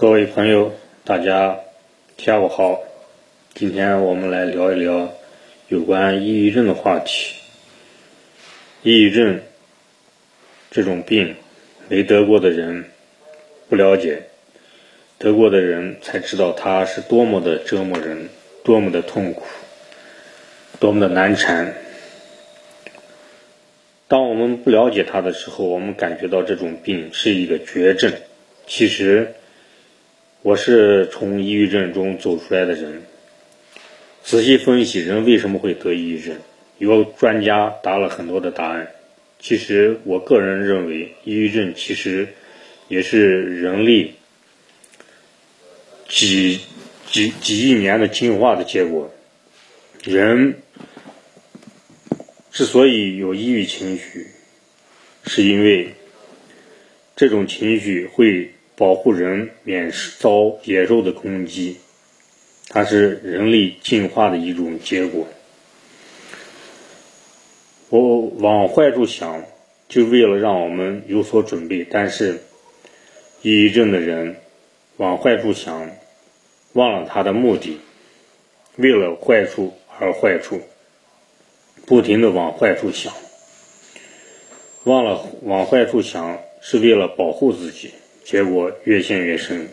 各位朋友，大家下午好。今天我们来聊一聊有关抑郁症的话题。抑郁症这种病，没得过的人不了解，得过的人才知道它是多么的折磨人，多么的痛苦，多么的难缠。当我们不了解它的时候，我们感觉到这种病是一个绝症。其实。我是从抑郁症中走出来的人。仔细分析，人为什么会得抑郁症？有专家答了很多的答案。其实，我个人认为，抑郁症其实也是人类几几几亿年的进化的结果。人之所以有抑郁情绪，是因为这种情绪会。保护人免遭野兽的攻击，它是人类进化的一种结果。我往坏处想，就为了让我们有所准备。但是，抑郁症的人往坏处想，忘了他的目的，为了坏处而坏处，不停的往坏处想，忘了往坏处想是为了保护自己。结果越陷越深，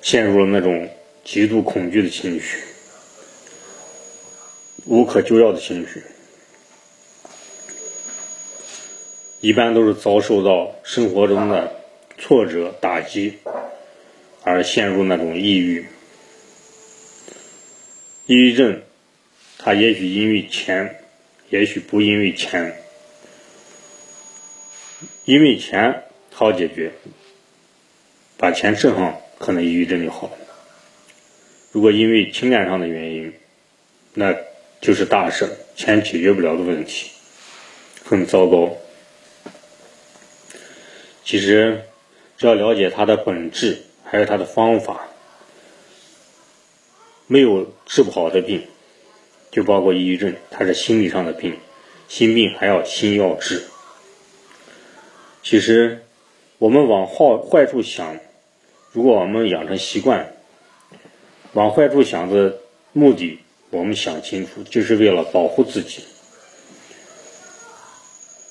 陷入了那种极度恐惧的情绪，无可救药的情绪，一般都是遭受到生活中的挫折打击，而陷入那种抑郁。抑郁症，它也许因为钱，也许不因为钱，因为钱。好解决，把钱挣上，可能抑郁症就好了。如果因为情感上的原因，那就是大事，钱解决不了的问题，很糟糕。其实，只要了解它的本质，还有它的方法，没有治不好的病，就包括抑郁症，它是心理上的病，心病还要心要治。其实。我们往好坏处想，如果我们养成习惯，往坏处想的目的，我们想清楚，就是为了保护自己。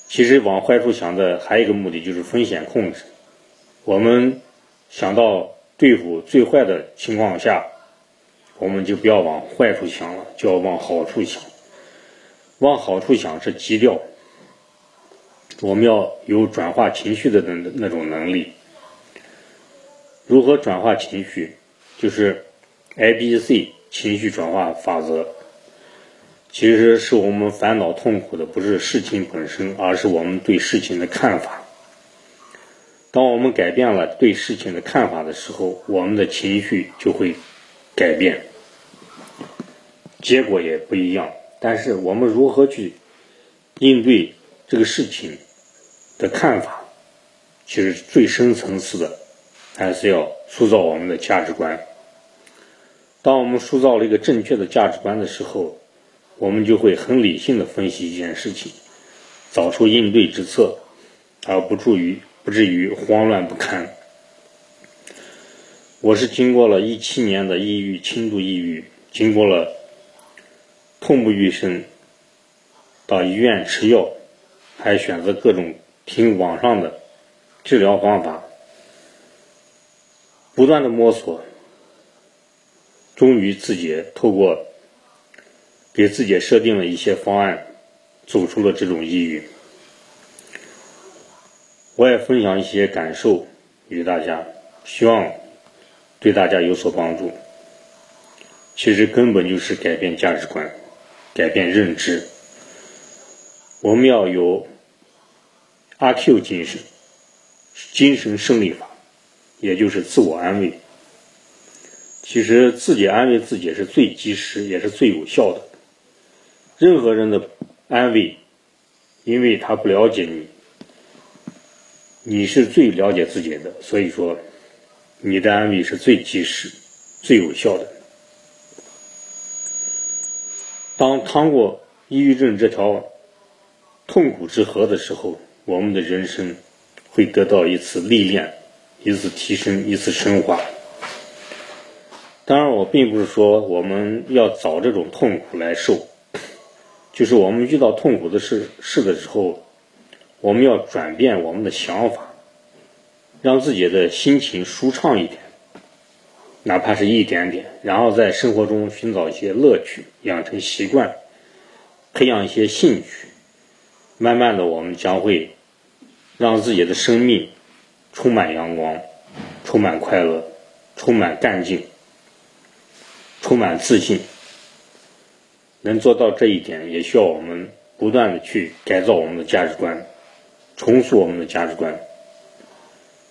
其实往坏处想的还有一个目的，就是风险控制。我们想到对付最坏的情况下，我们就不要往坏处想了，就要往好处想。往好处想是基调。我们要有转化情绪的那那种能力。如何转化情绪？就是 A B C 情绪转化法则。其实是我们烦恼痛苦的不是事情本身，而是我们对事情的看法。当我们改变了对事情的看法的时候，我们的情绪就会改变，结果也不一样。但是我们如何去应对这个事情？的看法，其实最深层次的，还是要塑造我们的价值观。当我们塑造了一个正确的价值观的时候，我们就会很理性的分析一件事情，找出应对之策，而不至于不至于慌乱不堪。我是经过了一七年的抑郁，轻度抑郁，经过了痛不欲生，到医院吃药，还选择各种。听网上的治疗方法，不断的摸索，终于自己透过给自己设定了一些方案，走出了这种抑郁。我也分享一些感受与大家，希望对大家有所帮助。其实根本就是改变价值观，改变认知。我们要有。阿 Q 精神，精神胜利法，也就是自我安慰。其实自己安慰自己是最及时，也是最有效的。任何人的安慰，因为他不了解你，你是最了解自己的，所以说你的安慰是最及时、最有效的。当趟过抑郁症这条痛苦之河的时候，我们的人生会得到一次历练，一次提升，一次升华。当然，我并不是说我们要找这种痛苦来受，就是我们遇到痛苦的事事的时候，我们要转变我们的想法，让自己的心情舒畅一点，哪怕是一点点，然后在生活中寻找一些乐趣，养成习惯，培养一些兴趣，慢慢的，我们将会让自己的生命充满阳光，充满快乐，充满干劲。充满自信，能做到这一点，也需要我们不断的去改造我们的价值观，重塑我们的价值观。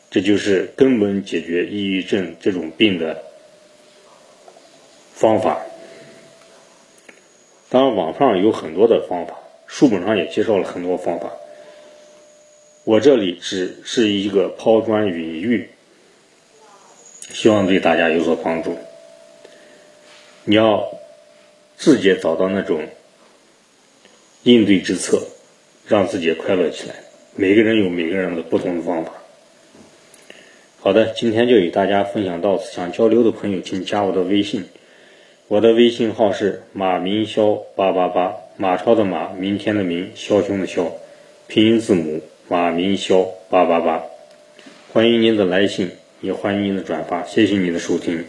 这就是根本解决抑郁症这种病的方法。当然，网上有很多的方法，书本上也介绍了很多方法。我这里只是一个抛砖引玉，希望对大家有所帮助。你要自己找到那种应对之策，让自己快乐起来。每个人有每个人的不同的方法。好的，今天就与大家分享到此。想交流的朋友，请加我的微信。我的微信号是马明霄八八八，马超的马，明天的明，枭雄的枭，拼音字母马明霄八八八。欢迎您的来信，也欢迎您的转发。谢谢您的收听。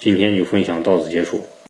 今天就分享到此结束。